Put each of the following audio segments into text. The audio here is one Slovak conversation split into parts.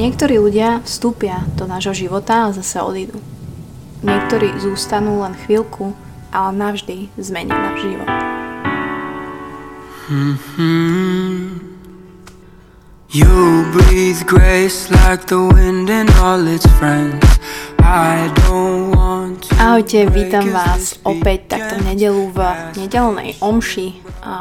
Niektorí ľudia vstúpia do nášho života a zase odídu. Niektorí zústanú len chvíľku, ale navždy zmenia náš život. Mm-hmm. You breathe grace like the wind and all its friends. I don't Ahojte, vítam vás opäť takto nedelu v nedelnej omši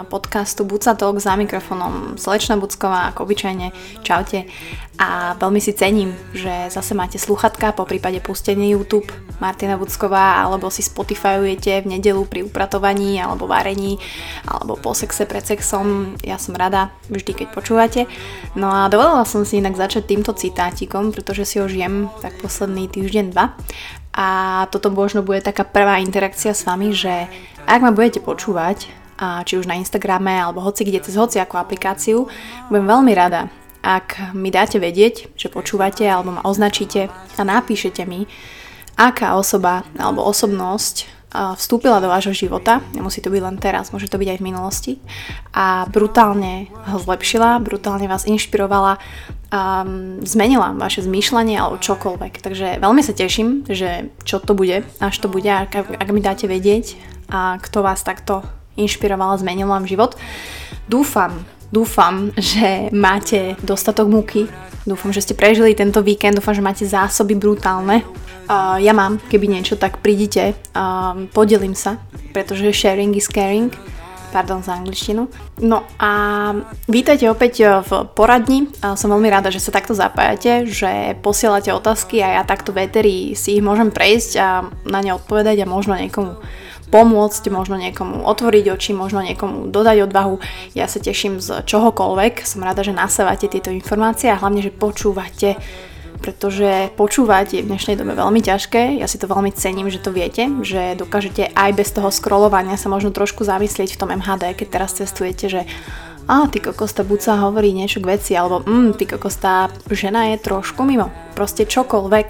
podcastu Buca Talk za mikrofónom Slečna Bucková, ako obyčajne. Čaute a veľmi si cením, že zase máte sluchatka, po prípade pustenie YouTube Martina Bucková, alebo si Spotifyujete v nedelu pri upratovaní, alebo varení, alebo po sexe pred sexom. Ja som rada vždy, keď počúvate. No a dovolila som si inak začať týmto citátikom, pretože si ho žijem tak posledný týždeň, dva. A toto možno bude taká prvá interakcia s vami, že ak ma budete počúvať, a či už na Instagrame alebo hoci kde cez hoci ako aplikáciu, budem veľmi rada, ak mi dáte vedieť, že počúvate alebo ma označíte a napíšete mi, aká osoba alebo osobnosť vstúpila do vášho života, nemusí to byť len teraz, môže to byť aj v minulosti. A brutálne ho zlepšila, brutálne vás inšpirovala, um, zmenila vaše zmýšľanie alebo čokoľvek. Takže veľmi sa teším, že čo to bude, až to bude, ak, ak mi dáte vedieť a kto vás takto inšpiroval zmenil vám život. Dúfam, Dúfam, že máte dostatok múky. Dúfam, že ste prežili tento víkend. Dúfam, že máte zásoby brutálne. Uh, ja mám, keby niečo, tak prídite, uh, podelím sa, pretože sharing is caring. Pardon za angličtinu. No a vítajte opäť v poradni. Som veľmi rada, že sa takto zapájate, že posielate otázky a ja takto v si ich môžem prejsť a na ne odpovedať a možno niekomu pomôcť, možno niekomu otvoriť oči, možno niekomu dodať odvahu. Ja sa teším z čohokoľvek, som rada, že nasávate tieto informácie a hlavne, že počúvate pretože počúvať je v dnešnej dobe veľmi ťažké. Ja si to veľmi cením, že to viete, že dokážete aj bez toho scrollovania sa možno trošku zamyslieť v tom MHD, keď teraz cestujete, že a ty kokos, tá buca hovorí niečo k veci, alebo mm, ty kokos, tá žena je trošku mimo. Proste čokoľvek,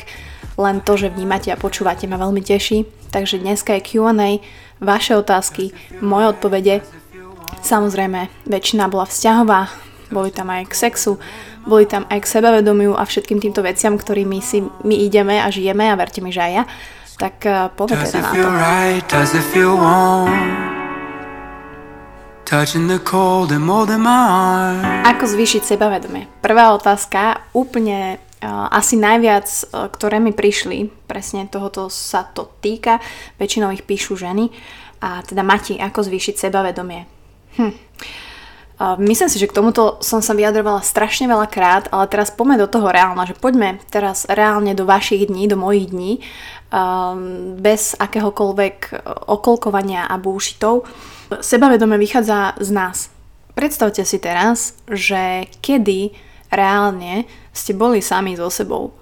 len to, že vnímate a počúvate ma veľmi teší. Takže dneska je Q&A, vaše otázky, moje odpovede. Samozrejme, väčšina bola vzťahová, boli tam aj k sexu, boli tam aj k sebavedomiu a všetkým týmto veciam, ktorými si my ideme a žijeme a verte mi, že aj ja. Tak uh, poďme teda na to. Right, Ako zvýšiť sebavedomie? Prvá otázka, úplne asi najviac, e, ktoré mi prišli, presne tohoto sa to týka, väčšinou ich píšu ženy. A teda Mati, ako zvýšiť sebavedomie? Hm. Myslím si, že k tomuto som sa vyjadrovala strašne veľa krát, ale teraz poďme do toho reálna, že poďme teraz reálne do vašich dní, do mojich dní, um, bez akéhokoľvek okolkovania a búšitov. Sebavedomie vychádza z nás. Predstavte si teraz, že kedy reálne ste boli sami so sebou.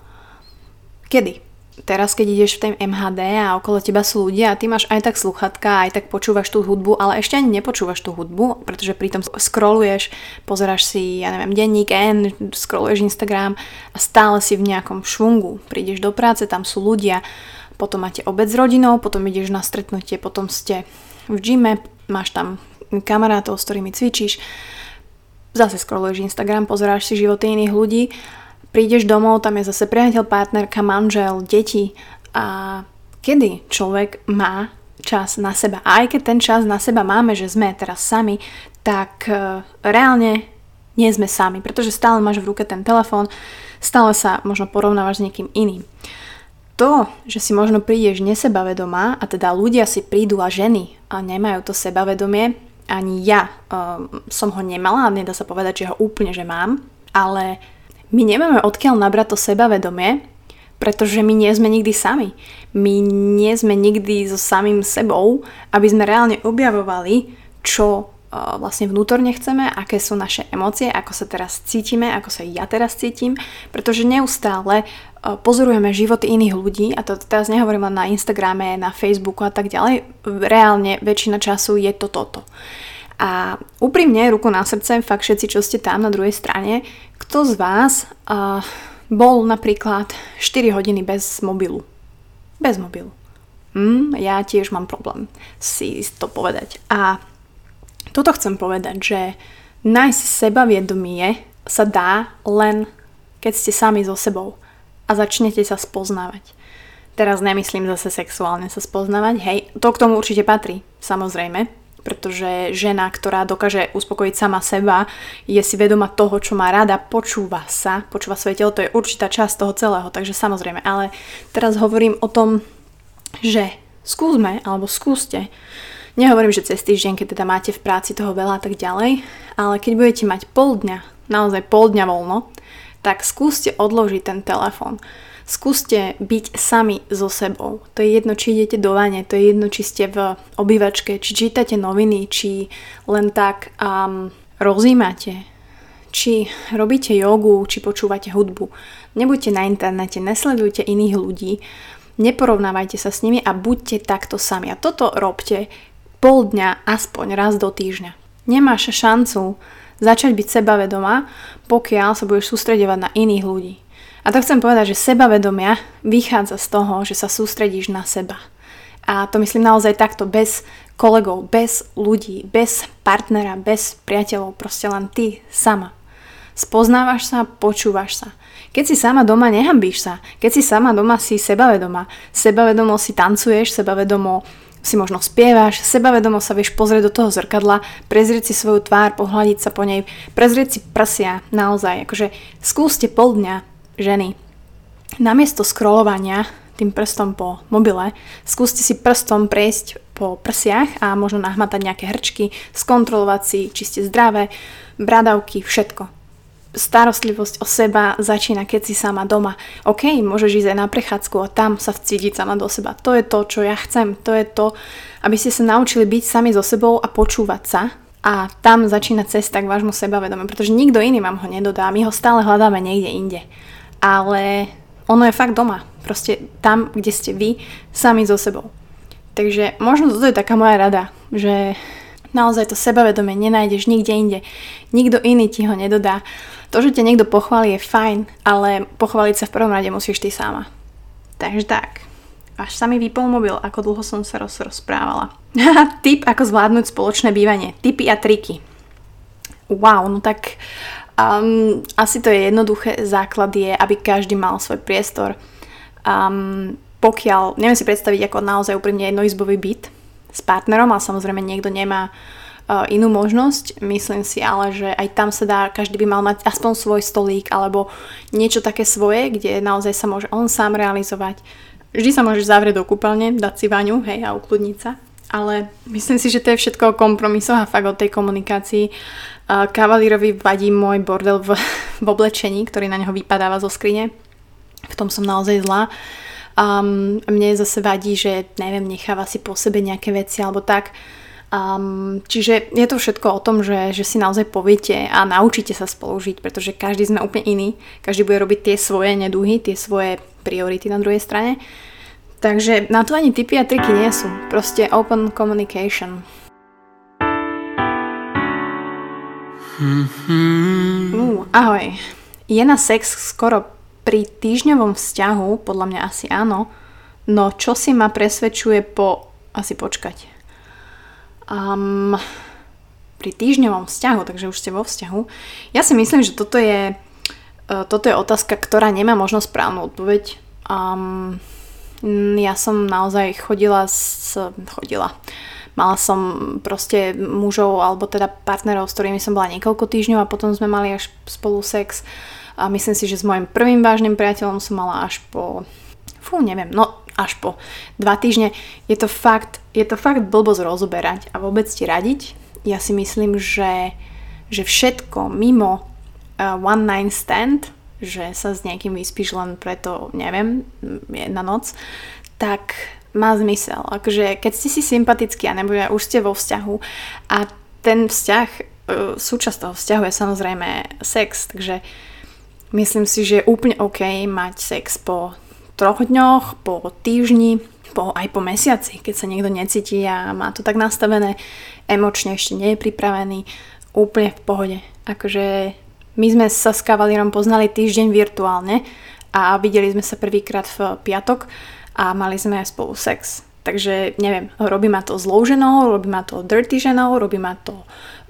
Kedy? Teraz, keď ideš v tej MHD a okolo teba sú ľudia a ty máš aj tak sluchatka, aj tak počúvaš tú hudbu, ale ešte ani nepočúvaš tú hudbu, pretože pritom scrolluješ, pozeráš si, ja neviem, denník N, scrolluješ Instagram a stále si v nejakom švungu. Prídeš do práce, tam sú ľudia, potom máte obed s rodinou, potom ideš na stretnutie, potom ste v gyme, máš tam kamarátov, s ktorými cvičíš zase scrolluješ Instagram, pozeráš si životy iných ľudí, prídeš domov, tam je zase priateľ, partnerka, manžel, deti a kedy človek má čas na seba. A aj keď ten čas na seba máme, že sme teraz sami, tak uh, reálne nie sme sami, pretože stále máš v ruke ten telefón, stále sa možno porovnávaš s niekým iným. To, že si možno prídeš nesebavedomá a teda ľudia si prídu a ženy a nemajú to sebavedomie, ani ja um, som ho nemala, nedá sa povedať, že ho úplne, že mám, ale my nemáme odkiaľ nabrať to sebavedomie, pretože my nie sme nikdy sami. My nie sme nikdy so samým sebou, aby sme reálne objavovali, čo uh, vlastne vnútorne chceme, aké sú naše emócie, ako sa teraz cítime, ako sa ja teraz cítim, pretože neustále pozorujeme životy iných ľudí, a to teraz nehovorím len na Instagrame, na Facebooku a tak ďalej, reálne väčšina času je to toto. A úprimne, ruku na srdce, fakt všetci, čo ste tam na druhej strane, kto z vás uh, bol napríklad 4 hodiny bez mobilu? Bez mobilu. Hm, ja tiež mám problém si to povedať. A toto chcem povedať, že nájsť sebavedomie sa dá len keď ste sami so sebou a začnete sa spoznávať. Teraz nemyslím zase sexuálne sa spoznávať, hej, to k tomu určite patrí, samozrejme, pretože žena, ktorá dokáže uspokojiť sama seba, je si vedoma toho, čo má rada, počúva sa, počúva svoje telo, to je určitá časť toho celého, takže samozrejme, ale teraz hovorím o tom, že skúsme, alebo skúste, nehovorím, že cez týždeň, keď teda máte v práci toho veľa a tak ďalej, ale keď budete mať pol dňa, naozaj pol dňa voľno, tak skúste odložiť ten telefón. Skúste byť sami so sebou. To je jedno, či idete do vane, to je jedno, či ste v obývačke, či čítate noviny, či len tak um, rozímate, či robíte jogu, či počúvate hudbu. Nebuďte na internete, nesledujte iných ľudí, neporovnávajte sa s nimi a buďte takto sami. A toto robte pol dňa aspoň raz do týždňa. Nemáš šancu začať byť sebavedomá, pokiaľ sa budeš sústredovať na iných ľudí. A to chcem povedať, že sebavedomia vychádza z toho, že sa sústredíš na seba. A to myslím naozaj takto, bez kolegov, bez ľudí, bez partnera, bez priateľov, proste len ty sama. Spoznávaš sa, počúvaš sa. Keď si sama doma, nehambíš sa. Keď si sama doma, si sebavedomá. Sebavedomo si tancuješ, sebavedomo si možno spievaš, sebavedomo sa vieš pozrieť do toho zrkadla, prezrieť si svoju tvár, pohľadiť sa po nej, prezrieť si prsia, naozaj, akože skúste pol dňa, ženy, namiesto scrollovania tým prstom po mobile, skúste si prstom prejsť po prsiach a možno nahmatať nejaké hrčky, skontrolovať si, či ste zdravé, bradavky, všetko starostlivosť o seba začína, keď si sama doma. OK, môžeš ísť aj na prechádzku a tam sa vcítiť sama do seba. To je to, čo ja chcem. To je to, aby ste sa naučili byť sami so sebou a počúvať sa. A tam začína cesta k vášmu sebavedomu, pretože nikto iný vám ho nedodá. My ho stále hľadáme niekde inde. Ale ono je fakt doma. Proste tam, kde ste vy, sami so sebou. Takže možno toto je taká moja rada, že naozaj to sebavedomie nenájdeš nikde inde. Nikto iný ti ho nedodá. To, že ťa niekto pochváli je fajn, ale pochváliť sa v prvom rade musíš ty sama. Takže tak. Až sa mi vypol mobil, ako dlho som sa roz, rozprávala. Tip, ako zvládnuť spoločné bývanie. Tipy a triky. Wow, no tak um, asi to je jednoduché. Základ je, aby každý mal svoj priestor. Um, pokiaľ, neviem si predstaviť ako naozaj úprimne jednoizbový byt s partnerom, ale samozrejme niekto nemá uh, inú možnosť. Myslím si ale, že aj tam sa dá, každý by mal mať aspoň svoj stolík alebo niečo také svoje, kde naozaj sa môže on sám realizovať. Vždy sa môžeš zavrieť do kúpeľne, dať si vaňu, hej, a ukludniť sa. Ale myslím si, že to je všetko o kompromisoch a fakt o tej komunikácii. Kavalírovi vadí môj bordel v, v oblečení, ktorý na neho vypadáva zo skrine. V tom som naozaj zlá. Um, mne zase vadí, že neviem, necháva si po sebe nejaké veci alebo tak. Um, čiže je to všetko o tom, že, že si naozaj poviete a naučíte sa spolužiť, pretože každý sme úplne iný, každý bude robiť tie svoje neduhy, tie svoje priority na druhej strane. Takže na to ani typy a triky nie sú, proste open communication. Mm-hmm. Uh, ahoj. Je na sex skoro pri týždňovom vzťahu, podľa mňa asi áno, no čo si ma presvedčuje po... asi počkať um, pri týždňovom vzťahu, takže už ste vo vzťahu. Ja si myslím, že toto je, uh, toto je otázka, ktorá nemá možno správnu odpoveď. Um, ja som naozaj chodila s, chodila. Mala som proste mužov alebo teda partnerov, s ktorými som bola niekoľko týždňov a potom sme mali až spolu sex. A myslím si, že s mojim prvým vážnym priateľom som mala až po... Fú, neviem, no až po dva týždne. Je to fakt, je to fakt blbosť rozoberať a vôbec ti radiť. Ja si myslím, že, že všetko mimo uh, one night stand, že sa s nejakým vyspíš len preto, neviem, jedna noc, tak má zmysel. Akože keď ste si sympatickí a nebude, už ste vo vzťahu a ten vzťah, uh, súčasť toho vzťahu je samozrejme sex, takže myslím si, že je úplne OK mať sex po troch dňoch, po týždni, po, aj po mesiaci, keď sa niekto necíti a má to tak nastavené, emočne ešte nie je pripravený, úplne v pohode. Akože my sme sa s kavalírom poznali týždeň virtuálne a videli sme sa prvýkrát v piatok a mali sme aj spolu sex. Takže neviem, robí ma to zlou ženou, robí ma to dirty ženou, robí ma to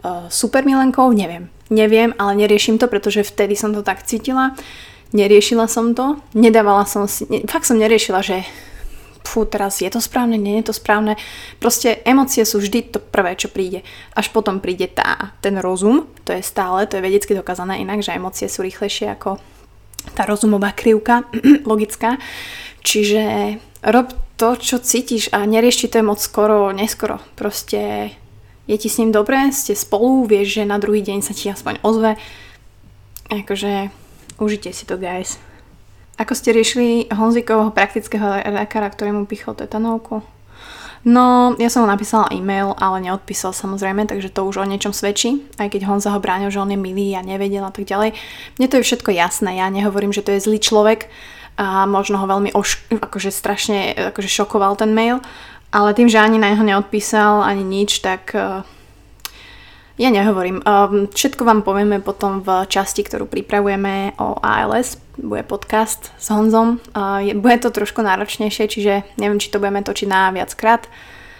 uh, super milenkou, neviem. Neviem, ale neriešim to, pretože vtedy som to tak cítila Neriešila som to, nedávala som si, ne, fakt som neriešila, že fú, teraz je to správne, nie je to správne. Proste emócie sú vždy to prvé, čo príde. Až potom príde tá, ten rozum, to je stále, to je vedecky dokázané inak, že emócie sú rýchlejšie ako tá rozumová krivka, logická. Čiže rob to, čo cítiš a nerieš to moc skoro, neskoro. Proste je ti s ním dobre, ste spolu, vieš, že na druhý deň sa ti aspoň ozve. Akože Užite si to, guys. Ako ste riešili Honzikovho praktického lekára, ktorému pichol tetanovku? No, ja som mu napísala e-mail, ale neodpísal samozrejme, takže to už o niečom svedčí, aj keď Honza ho bránil, že on je milý a nevedel a tak ďalej. Mne to je všetko jasné, ja nehovorím, že to je zlý človek a možno ho veľmi oš- akože strašne akože šokoval ten mail, ale tým, že ani na neho neodpísal, ani nič, tak uh, ja nehovorím. Um, všetko vám povieme potom v časti, ktorú pripravujeme o ALS. Bude podcast s Honzom. Uh, je, bude to trošku náročnejšie, čiže neviem, či to budeme točiť na viackrát.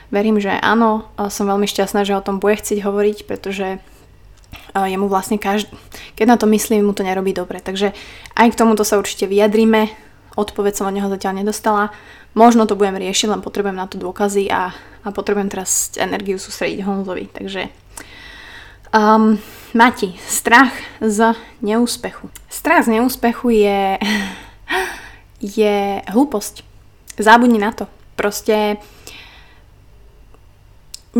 Verím, že áno. Uh, som veľmi šťastná, že o tom bude chcieť hovoriť, pretože uh, jemu vlastne každý, keď na to myslí, mu to nerobí dobre. Takže aj k tomuto sa určite vyjadríme. Odpoveď som od neho zatiaľ nedostala. Možno to budem riešiť, len potrebujem na to dôkazy a, a potrebujem teraz energiu sústrediť Honzovi. Takže Um, Mati, strach z neúspechu. Strach z neúspechu je, je hlúposť. Zabudni na to. Proste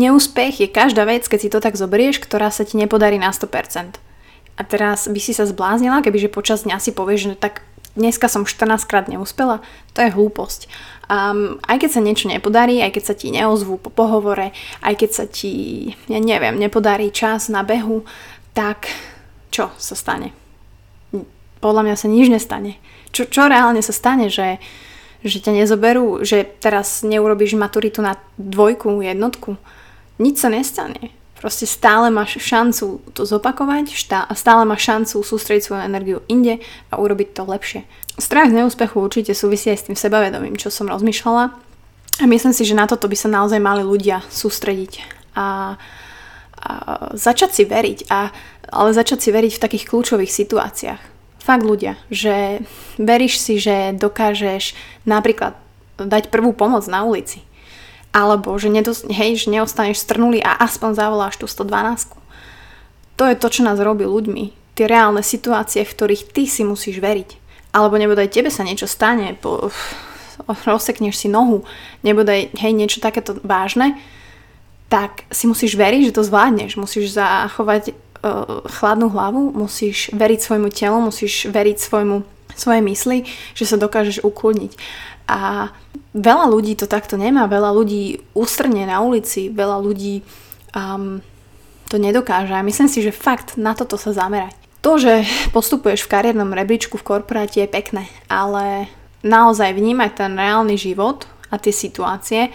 neúspech je každá vec, keď si to tak zoberieš, ktorá sa ti nepodarí na 100%. A teraz by si sa zbláznila, kebyže počas dňa si povieš, že tak dneska som 14 krát neúspela, to je hlúposť. Um, aj keď sa niečo nepodarí, aj keď sa ti neozvú po pohovore, aj keď sa ti, ja neviem, nepodarí čas na behu, tak čo sa stane? Podľa mňa sa nič nestane. Čo, čo reálne sa stane, že, že ťa nezoberú, že teraz neurobiš maturitu na dvojku, jednotku? Nič sa nestane. Proste stále máš šancu to zopakovať, stále máš šancu sústrediť svoju energiu inde a urobiť to lepšie. Strach z neúspechu určite súvisí aj s tým sebavedomím, čo som rozmýšľala. A myslím si, že na toto by sa naozaj mali ľudia sústrediť a, a začať si veriť, a, ale začať si veriť v takých kľúčových situáciách. Fakt ľudia, že veríš si, že dokážeš napríklad dať prvú pomoc na ulici alebo že, nedos- hej, že neostaneš strnulý a aspoň zavoláš tú 112. To je to, čo nás robí ľuďmi. Tie reálne situácie, v ktorých ty si musíš veriť. Alebo nebodaj tebe sa niečo stane, po, rozsekneš si nohu, nebodaj hej, niečo takéto vážne, tak si musíš veriť, že to zvládneš. Musíš zachovať uh, chladnú hlavu, musíš veriť svojmu telu, musíš veriť svojmu, svojej mysli, že sa dokážeš ukludniť. A veľa ľudí to takto nemá, veľa ľudí ústrne na ulici, veľa ľudí um, to nedokáže. A myslím si, že fakt na toto sa zamerať. To, že postupuješ v kariérnom rebríčku v korporáte je pekné, ale naozaj vnímať ten reálny život a tie situácie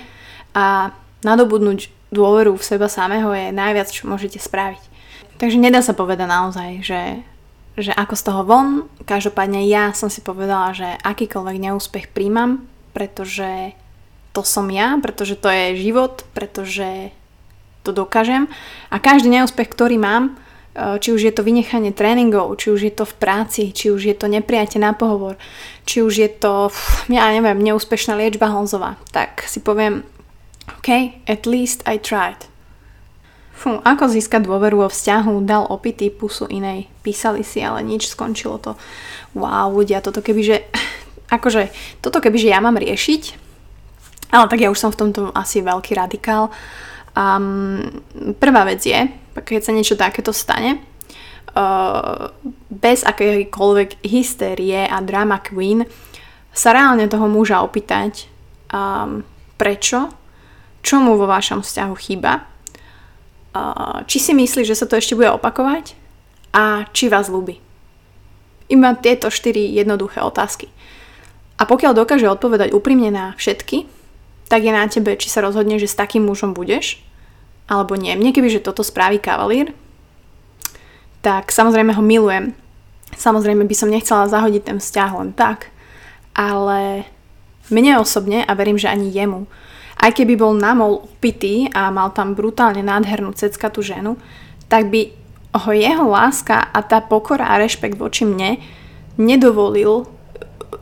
a nadobudnúť dôveru v seba samého je najviac, čo môžete spraviť. Takže nedá sa povedať naozaj, že, že ako z toho von, každopádne ja som si povedala, že akýkoľvek neúspech príjmam, pretože to som ja, pretože to je život, pretože to dokážem. A každý neúspech, ktorý mám, e, či už je to vynechanie tréningov, či už je to v práci, či už je to neprijatie na pohovor, či už je to, ja neviem, neúspešná liečba Honzová, tak si poviem, OK, at least I tried. Fú, ako získať dôveru vo vzťahu, dal opity pusu inej. Písali si, ale nič, skončilo to. Wow, ľudia, toto kebyže akože toto kebyže ja mám riešiť, ale tak ja už som v tomto asi veľký radikál. Um, prvá vec je, keď sa niečo takéto stane, uh, bez akékoľvek hystérie a drama queen sa reálne toho muža opýtať, um, prečo, čo mu vo vašom vzťahu chýba, uh, či si myslí, že sa to ešte bude opakovať a či vás ľúbi. Iba tieto štyri jednoduché otázky. A pokiaľ dokáže odpovedať úprimne na všetky, tak je na tebe, či sa rozhodne, že s takým mužom budeš, alebo nie. Mne keby, že toto spraví kavalír, tak samozrejme ho milujem. Samozrejme by som nechcela zahodiť ten vzťah len tak, ale mne osobne, a verím, že ani jemu, aj keby bol namol upitý a mal tam brutálne nádhernú ceckatú ženu, tak by ho jeho láska a tá pokora a rešpekt voči mne nedovolil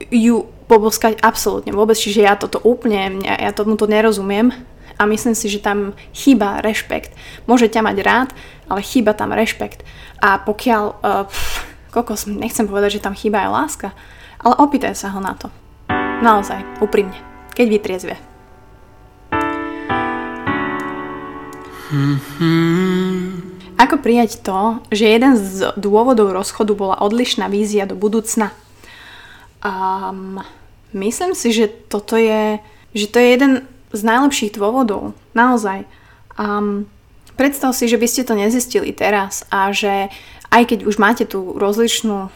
ju poboskať absolútne vôbec, čiže ja toto úplne, ja, ja tomu to nerozumiem a myslím si, že tam chýba rešpekt. Môže ťa mať rád, ale chýba tam rešpekt. A pokiaľ, uh, pff, kokos, nechcem povedať, že tam chýba aj láska, ale opýtaj sa ho na to. Naozaj, úprimne, keď vytriezve. Ako prijať to, že jeden z dôvodov rozchodu bola odlišná vízia do budúcna? Um, myslím si, že toto je, že to je jeden z najlepších dôvodov. Naozaj. Um, predstav si, že by ste to nezistili teraz a že aj keď už máte tú rozličnú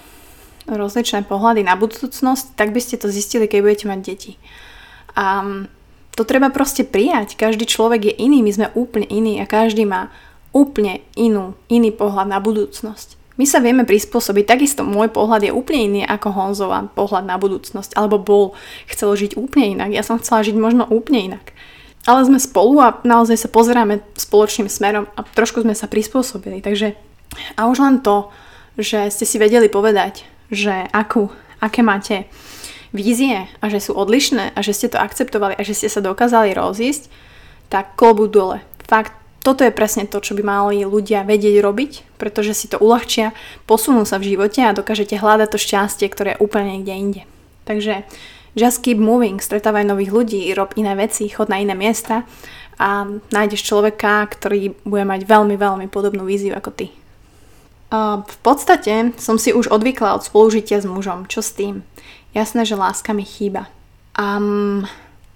rozličné pohľady na budúcnosť, tak by ste to zistili, keď budete mať deti. Um, to treba proste prijať. Každý človek je iný, my sme úplne iní a každý má úplne inú, iný pohľad na budúcnosť. My sa vieme prispôsobiť, takisto môj pohľad je úplne iný ako Honzova pohľad na budúcnosť, alebo bol, chcel žiť úplne inak, ja som chcela žiť možno úplne inak. Ale sme spolu a naozaj sa pozeráme spoločným smerom a trošku sme sa prispôsobili, takže a už len to, že ste si vedeli povedať, že akú, aké máte vízie a že sú odlišné a že ste to akceptovali a že ste sa dokázali rozísť, tak klobu dole. Fakt, toto je presne to, čo by mali ľudia vedieť robiť, pretože si to uľahčia, posunú sa v živote a dokážete hľadať to šťastie, ktoré je úplne niekde inde. Takže just keep moving, stretávaj nových ľudí, rob iné veci, chod na iné miesta a nájdeš človeka, ktorý bude mať veľmi, veľmi podobnú víziu ako ty. V podstate som si už odvykla od spolužitia s mužom. Čo s tým? Jasné, že láska mi chýba. Um,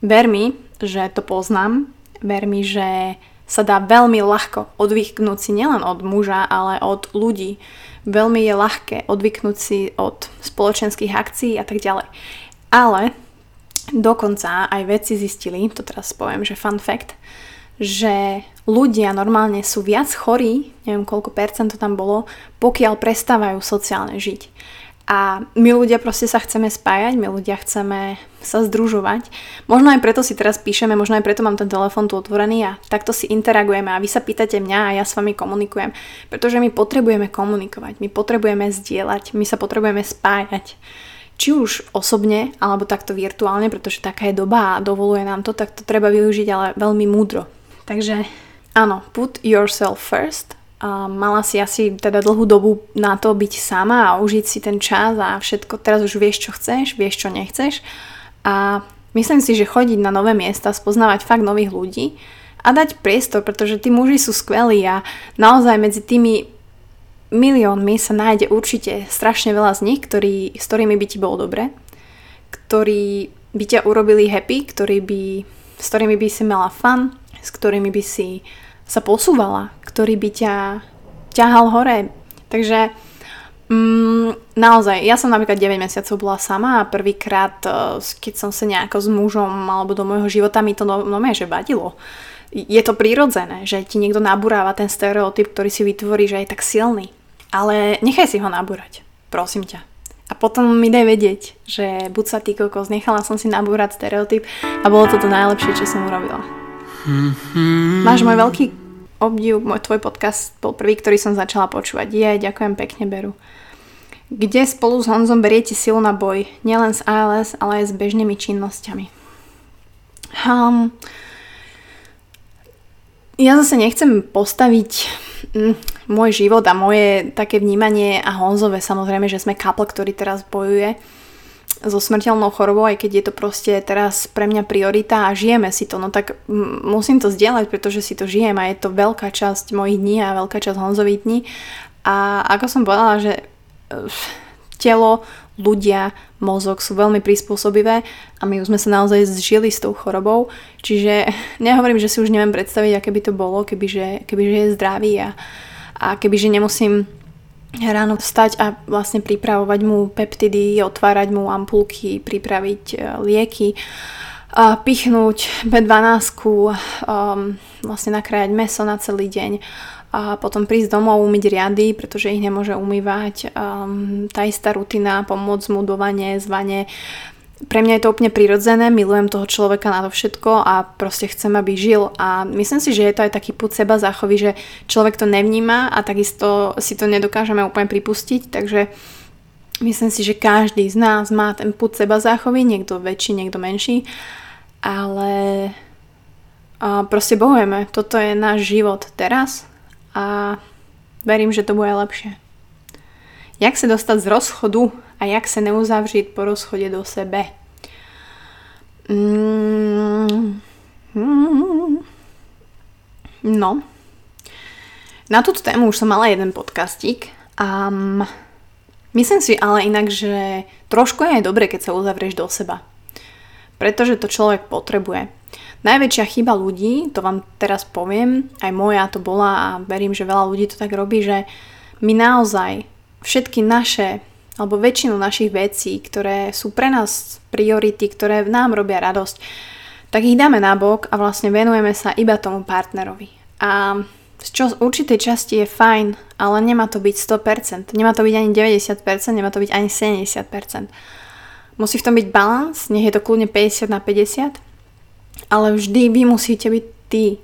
ver mi, že to poznám. Ver mi, že sa dá veľmi ľahko odvyknúť si nielen od muža, ale od ľudí. Veľmi je ľahké odvyknúť si od spoločenských akcií a tak ďalej. Ale dokonca aj vedci zistili, to teraz poviem, že fun fact, že ľudia normálne sú viac chorí, neviem koľko percent to tam bolo, pokiaľ prestávajú sociálne žiť. A my ľudia proste sa chceme spájať, my ľudia chceme sa združovať. Možno aj preto si teraz píšeme, možno aj preto mám ten telefon tu otvorený a takto si interagujeme a vy sa pýtate mňa a ja s vami komunikujem. Pretože my potrebujeme komunikovať, my potrebujeme zdieľať, my sa potrebujeme spájať. Či už osobne, alebo takto virtuálne, pretože taká je doba a dovoluje nám to, tak to treba využiť ale veľmi múdro. Takže áno, put yourself first mala si asi teda dlhú dobu na to byť sama a užiť si ten čas a všetko. Teraz už vieš, čo chceš, vieš, čo nechceš. A myslím si, že chodiť na nové miesta, spoznávať fakt nových ľudí a dať priestor, pretože tí muži sú skvelí a naozaj medzi tými miliónmi sa nájde určite strašne veľa z nich, ktorý, s ktorými by ti bolo dobre, ktorí by ťa urobili happy, ktorí by, s ktorými by si mala fun, s ktorými by si sa posúvala, ktorý by ťa ťahal hore. Takže mm, naozaj, ja som napríklad 9 mesiacov bola sama a prvýkrát, e, keď som sa nejako s mužom alebo do môjho života, mi to no, no že vadilo. Je to prirodzené, že ti niekto nabúráva ten stereotyp, ktorý si vytvorí, že je tak silný. Ale nechaj si ho nabúrať, prosím ťa. A potom mi daj vedieť, že buď sa ty kokos, nechala som si nabúrať stereotyp a bolo to to najlepšie, čo som urobila. Mm-hmm. Máš môj veľký obdiv, môj tvoj podcast bol prvý, ktorý som začala počúvať. Je, ďakujem pekne, Beru. Kde spolu s Honzom beriete silu na boj? Nielen s ALS, ale aj s bežnými činnosťami. Um, ja zase nechcem postaviť mm, môj život a moje také vnímanie a Honzové samozrejme, že sme couple, ktorý teraz bojuje so smrteľnou chorobou, aj keď je to proste teraz pre mňa priorita a žijeme si to, no tak musím to zdieľať, pretože si to žijem a je to veľká časť mojich dní a veľká časť Honzových dní. A ako som povedala, že telo, ľudia, mozog sú veľmi prispôsobivé a my už sme sa naozaj zžili s tou chorobou, čiže nehovorím, že si už neviem predstaviť, aké by to bolo, kebyže, kebyže je zdravý a, a kebyže nemusím ráno vstať a vlastne pripravovať mu peptidy, otvárať mu ampulky, pripraviť e, lieky, pichnúť B12, um, vlastne nakrájať meso na celý deň a potom prísť domov, umyť riady, pretože ich nemôže umývať. Um, tá istá rutina, pomôcť mu do vane, zvane, pre mňa je to úplne prirodzené, milujem toho človeka na to všetko a proste chcem, aby žil a myslím si, že je to aj taký put seba záchovy, že človek to nevníma a takisto si to nedokážeme úplne pripustiť, takže Myslím si, že každý z nás má ten put seba záchovy, niekto väčší, niekto menší, ale a proste bohujeme. Toto je náš život teraz a verím, že to bude lepšie. Jak sa dostať z rozchodu a jak sa neuzavřít po rozchode do sebe? Mm, mm, no. Na túto tému už som mala jeden podcastík a myslím si ale inak, že trošku je aj dobre, keď sa uzavrieš do seba. Pretože to človek potrebuje. Najväčšia chyba ľudí, to vám teraz poviem, aj moja to bola a verím, že veľa ľudí to tak robí, že my naozaj všetky naše alebo väčšinu našich vecí, ktoré sú pre nás priority, ktoré nám robia radosť, tak ich dáme nabok a vlastne venujeme sa iba tomu partnerovi. A čo z určitej časti je fajn, ale nemá to byť 100%, nemá to byť ani 90%, nemá to byť ani 70%. Musí v tom byť balans, nech je to kľudne 50 na 50, ale vždy vy musíte byť tí,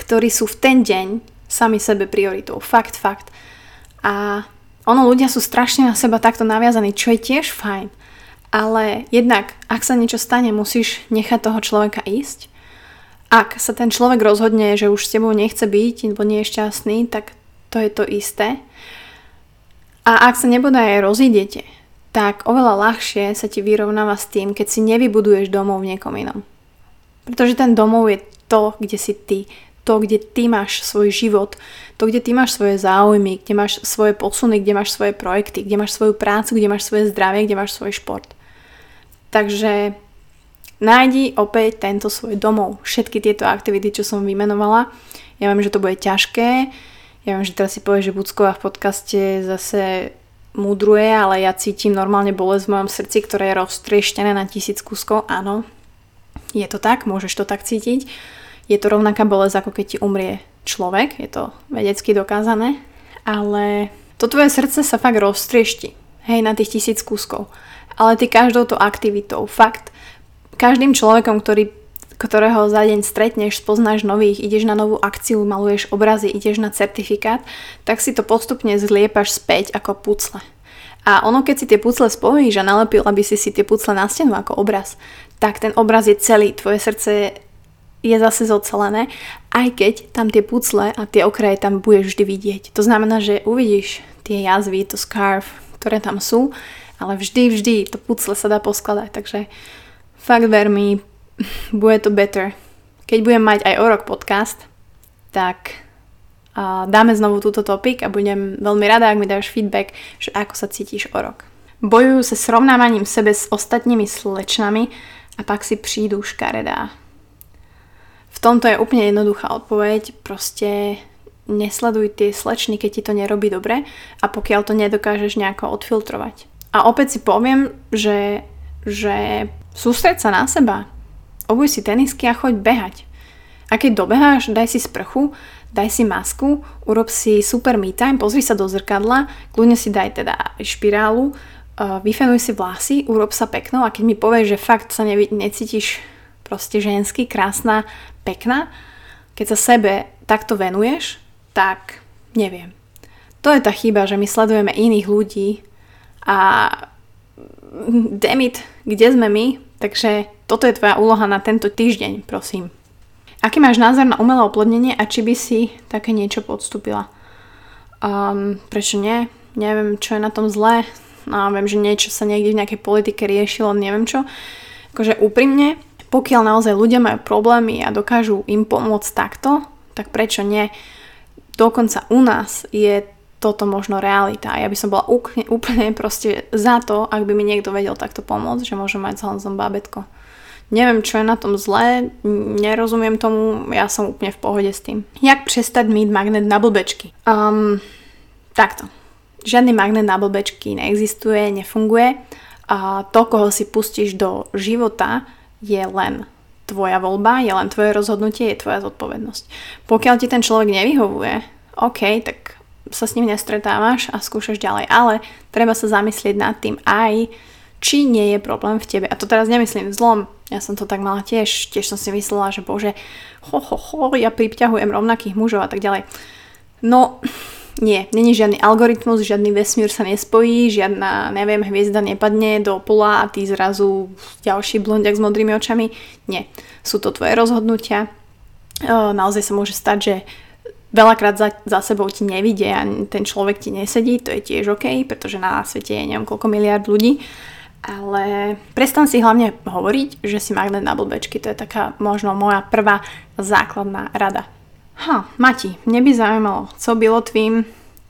ktorí sú v ten deň sami sebe prioritou. Fakt, fakt. A ono ľudia sú strašne na seba takto naviazaní, čo je tiež fajn. Ale jednak, ak sa niečo stane, musíš nechať toho človeka ísť. Ak sa ten človek rozhodne, že už s tebou nechce byť, alebo nie je šťastný, tak to je to isté. A ak sa nebodaj aj rozídete, tak oveľa ľahšie sa ti vyrovnáva s tým, keď si nevybuduješ domov v niekom inom. Pretože ten domov je to, kde si ty to, kde ty máš svoj život, to, kde ty máš svoje záujmy, kde máš svoje posuny, kde máš svoje projekty, kde máš svoju prácu, kde máš svoje zdravie, kde máš svoj šport. Takže nájdi opäť tento svoj domov. Všetky tieto aktivity, čo som vymenovala. Ja viem, že to bude ťažké. Ja viem, že teraz si povieš, že Bucková v podcaste zase mudruje, ale ja cítim normálne bolesť v mojom srdci, ktoré je roztrieštené na tisíc kuskov. Áno, je to tak, môžeš to tak cítiť je to rovnaká bolesť, ako keď ti umrie človek, je to vedecky dokázané, ale to tvoje srdce sa fakt roztriešti, hej, na tých tisíc kúskov. Ale ty každou to aktivitou, fakt, každým človekom, ktorý, ktorého za deň stretneš, spoznáš nových, ideš na novú akciu, maluješ obrazy, ideš na certifikát, tak si to postupne zliepaš späť ako pucle. A ono, keď si tie pucle spojíš a nalepil, aby si si tie pucle na stenu ako obraz, tak ten obraz je celý, tvoje srdce je zase zocelené, aj keď tam tie pucle a tie okraje tam budeš vždy vidieť. To znamená, že uvidíš tie jazvy, to scarf, ktoré tam sú, ale vždy, vždy to pucle sa dá poskladať, takže fakt ver mi, bude to better. Keď budem mať aj o rok podcast, tak dáme znovu túto topik a budem veľmi rada, ak mi dáš feedback, že ako sa cítiš o rok. Bojujú sa srovnávaním sebe s ostatními slečnami a pak si prídu škaredá. V tomto je úplne jednoduchá odpoveď, proste nesleduj tie slečny, keď ti to nerobí dobre a pokiaľ to nedokážeš nejako odfiltrovať. A opäť si poviem, že, že sústreď sa na seba. Obuj si tenisky a choď behať. A keď dobeháš, daj si sprchu, daj si masku, urob si super me time, pozri sa do zrkadla, kľudne si daj teda špirálu, uh, vyfenuj si vlasy, urob sa peknou a keď mi povieš, že fakt sa ne, necítiš proste ženský, krásna, pekná, keď sa sebe takto venuješ, tak neviem. To je tá chyba, že my sledujeme iných ľudí a demit, kde sme my, takže toto je tvoja úloha na tento týždeň, prosím. Aký máš názor na umelé oplodnenie a či by si také niečo podstúpila? Um, prečo nie? Neviem, čo je na tom zlé. No, viem, že niečo sa niekde v nejakej politike riešilo, neviem čo. Akože úprimne, pokiaľ naozaj ľudia majú problémy a dokážu im pomôcť takto, tak prečo nie? Dokonca u nás je toto možno realita. Ja by som bola úplne, úplne proste za to, ak by mi niekto vedel takto pomôcť, že môžem mať celom bábetko. Neviem, čo je na tom zlé, nerozumiem tomu, ja som úplne v pohode s tým. Jak prestať mít magnet na blbečky? Um, takto. Žiadny magnet na blbečky neexistuje, nefunguje. A to, koho si pustíš do života, je len tvoja voľba, je len tvoje rozhodnutie, je tvoja zodpovednosť. Pokiaľ ti ten človek nevyhovuje, OK, tak sa s ním nestretávaš a skúšaš ďalej, ale treba sa zamyslieť nad tým aj, či nie je problém v tebe. A to teraz nemyslím zlom, ja som to tak mala tiež, tiež som si myslela, že bože, ho, ho, ho, ja pripťahujem rovnakých mužov a tak ďalej. No, nie, není žiadny algoritmus, žiadny vesmír sa nespojí, žiadna, neviem, hviezda nepadne do pola a ty zrazu ďalší blondiak s modrými očami. Nie, sú to tvoje rozhodnutia. Naozaj sa môže stať, že veľakrát za, za sebou ti nevidie a ten človek ti nesedí, to je tiež OK, pretože na svete je neviem koľko miliard ľudí. Ale prestan si hlavne hovoriť, že si magnet na blbečky. To je taká možno moja prvá základná rada. Ha, Mati, mne by zaujímalo, co bylo tvým,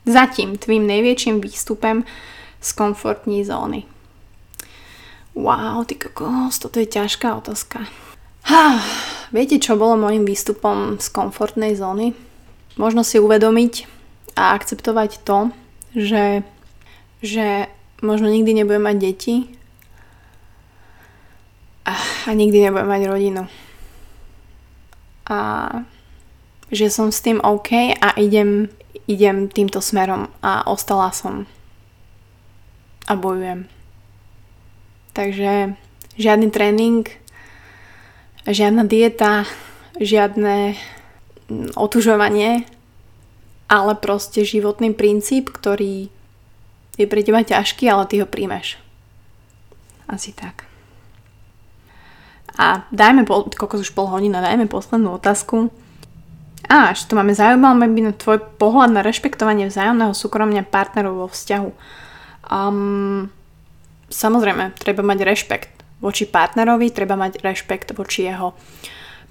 zatím tvým největším výstupem z komfortní zóny. Wow, ty kokos, toto je ťažká otázka. Ha, viete, čo bolo môjim výstupom z komfortnej zóny? Možno si uvedomiť a akceptovať to, že, že možno nikdy nebudem mať deti a nikdy nebudem mať rodinu. A že som s tým OK a idem, idem týmto smerom a ostala som a bojujem. Takže žiadny tréning, žiadna dieta, žiadne otužovanie, ale proste životný princíp, ktorý je pre teba ťažký, ale ty ho príjmeš. Asi tak. A dajme, kokos už pol hodina, dajme poslednú otázku. A ešte to máme zaujímavé by na tvoj pohľad na rešpektovanie vzájomného súkromia partnerov vo vzťahu. Um, samozrejme, treba mať rešpekt voči partnerovi, treba mať rešpekt voči jeho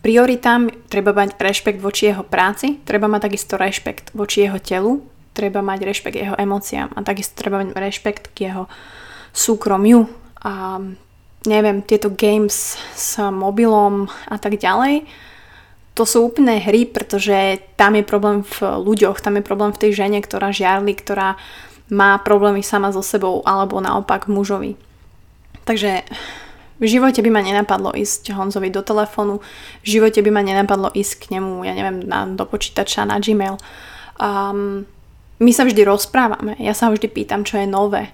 prioritám, treba mať rešpekt voči jeho práci, treba mať takisto rešpekt voči jeho telu, treba mať rešpekt jeho emóciám a takisto treba mať rešpekt k jeho súkromiu a neviem, tieto games s mobilom a tak ďalej to sú úplné hry, pretože tam je problém v ľuďoch, tam je problém v tej žene, ktorá žiarli, ktorá má problémy sama so sebou alebo naopak mužovi. Takže v živote by ma nenapadlo ísť Honzovi do telefónu, v živote by ma nenapadlo ísť k nemu, ja neviem, na, do počítača, na Gmail. Um, my sa vždy rozprávame, ja sa vždy pýtam, čo je nové.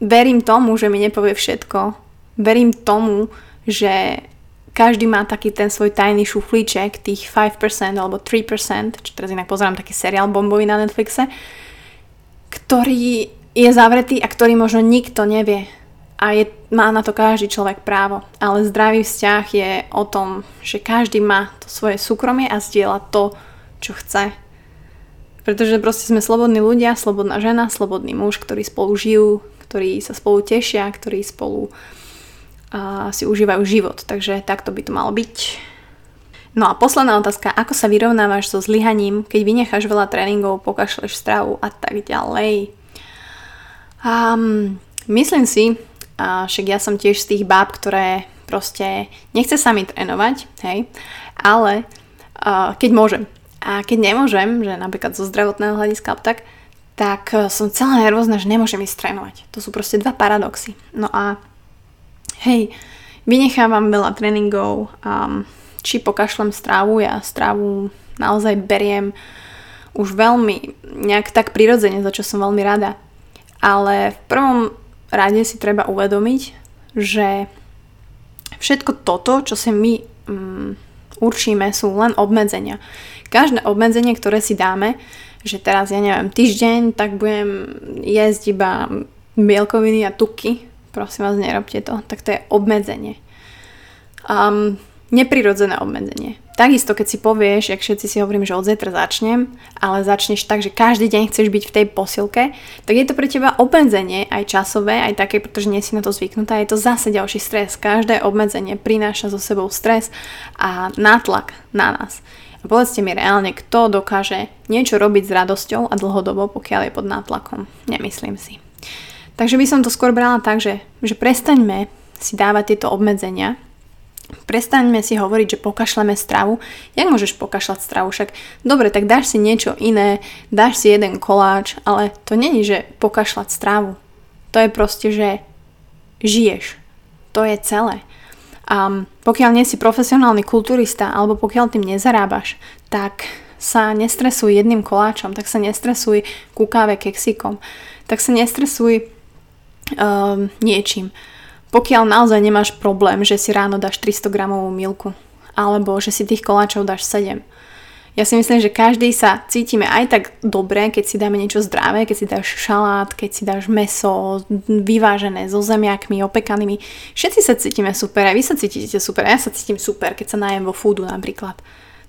Verím tomu, že mi nepovie všetko. Verím tomu, že každý má taký ten svoj tajný šuflíček, tých 5% alebo 3%, čo teraz inak pozerám taký seriál bombový na Netflixe, ktorý je zavretý a ktorý možno nikto nevie. A je, má na to každý človek právo. Ale zdravý vzťah je o tom, že každý má to svoje súkromie a zdieľa to, čo chce. Pretože proste sme slobodní ľudia, slobodná žena, slobodný muž, ktorí spolu žijú, ktorí sa spolu tešia, ktorí spolu si užívajú život. Takže takto by to malo byť. No a posledná otázka, ako sa vyrovnávaš so zlyhaním, keď vynecháš veľa tréningov, pokašleš stravu a tak ďalej. Um, myslím si, a však ja som tiež z tých báb, ktoré proste nechce sa mi trénovať, hej, ale uh, keď môžem. A keď nemôžem, že napríklad zo zdravotného hľadiska tak, tak som celá nervózna, že nemôžem ísť trénovať. To sú proste dva paradoxy. No a hej, vynechávam veľa tréningov, um, či pokašlem strávu, ja strávu naozaj beriem už veľmi nejak tak prirodzene, za čo som veľmi rada. Ale v prvom rade si treba uvedomiť, že všetko toto, čo si my um, určíme, sú len obmedzenia. Každé obmedzenie, ktoré si dáme, že teraz, ja neviem, týždeň, tak budem jesť iba bielkoviny a tuky, prosím vás, nerobte to, tak to je obmedzenie. Um, neprirodzené obmedzenie. Takisto, keď si povieš, jak všetci si hovorím, že od zajtra začnem, ale začneš tak, že každý deň chceš byť v tej posilke, tak je to pre teba obmedzenie, aj časové, aj také, pretože nie si na to zvyknutá, je to zase ďalší stres. Každé obmedzenie prináša so sebou stres a nátlak na nás. A povedzte mi reálne, kto dokáže niečo robiť s radosťou a dlhodobo, pokiaľ je pod nátlakom. Nemyslím si. Takže by som to skôr brala tak, že, že prestaňme si dávať tieto obmedzenia, prestaňme si hovoriť, že pokašleme stravu. Jak môžeš pokašľať stravu? Však dobre, tak dáš si niečo iné, dáš si jeden koláč, ale to není, že pokašľať stravu. To je proste, že žiješ. To je celé. A pokiaľ nie si profesionálny kulturista alebo pokiaľ tým nezarábaš, tak sa nestresuj jedným koláčom, tak sa nestresuj ku káve keksikom, tak sa nestresuj um, niečím. Pokiaľ naozaj nemáš problém, že si ráno dáš 300 gramovú milku, alebo že si tých koláčov dáš 7. Ja si myslím, že každý sa cítime aj tak dobre, keď si dáme niečo zdravé, keď si dáš šalát, keď si dáš meso vyvážené so zemiakmi, opekanými. Všetci sa cítime super, aj vy sa cítite super, ja sa cítim super, keď sa najem vo foodu napríklad.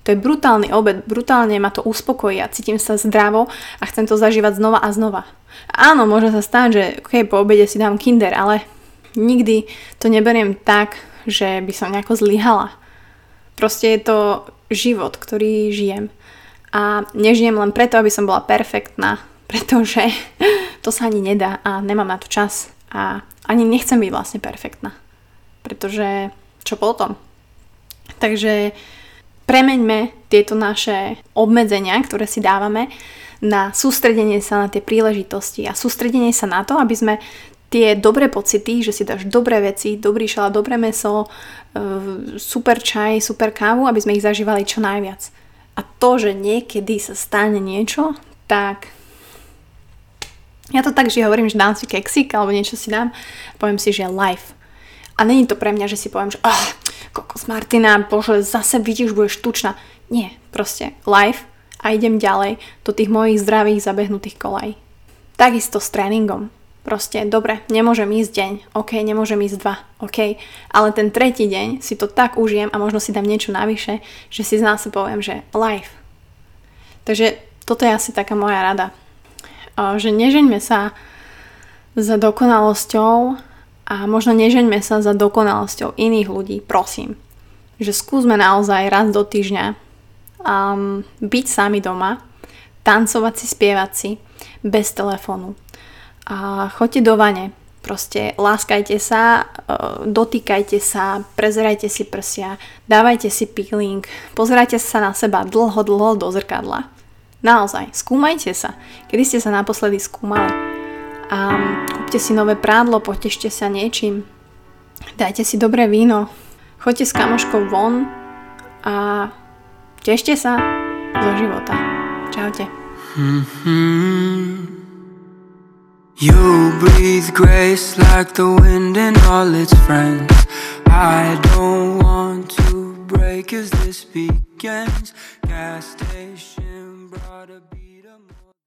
To je brutálny obed, brutálne ma to uspokojí a cítim sa zdravo a chcem to zažívať znova a znova. Áno, môže sa stať, že okay, po obede si dám kinder, ale nikdy to neberiem tak, že by som nejako zlyhala. Proste je to život, ktorý žijem. A nežijem len preto, aby som bola perfektná, pretože to sa ani nedá a nemám na to čas. A ani nechcem byť vlastne perfektná. Pretože čo potom? Takže premeňme tieto naše obmedzenia, ktoré si dávame, na sústredenie sa na tie príležitosti a sústredenie sa na to, aby sme tie dobré pocity, že si dáš dobré veci, dobrý šalát, dobré meso, e, super čaj, super kávu, aby sme ich zažívali čo najviac. A to, že niekedy sa stane niečo, tak ja to tak, že hovorím, že dám si keksik alebo niečo si dám, poviem si, že life. A není to pre mňa, že si poviem, že oh, kokos Martina, bože, zase vidíš, budeš tučná. Nie, proste life a idem ďalej do tých mojich zdravých zabehnutých kolaj. Takisto s tréningom. Proste, dobre, nemôžem ísť deň, ok, nemôžem ísť dva, ok, ale ten tretí deň si to tak užijem a možno si dám niečo navyše, že si z nás poviem, že life. Takže toto je asi taká moja rada. Že nežeňme sa za dokonalosťou a možno nežeňme sa za dokonalosťou iných ľudí, prosím. Že skúsme naozaj raz do týždňa um, byť sami doma, tancovať si, spievať si, bez telefónu. A choďte do vane, proste láskajte sa, uh, dotýkajte sa, prezerajte si prsia, dávajte si peeling, pozerajte sa na seba dlho, dlho do zrkadla. Naozaj, skúmajte sa. Kedy ste sa naposledy skúmali? A kúpte si nové prádlo, potešte sa niečím, dajte si dobré víno, choďte s kamoškou von a tešte sa zo života. Čaute. Mm-hmm. You breathe grace like the wind and all its friends. I don't want to break as this begins. Gas station brought a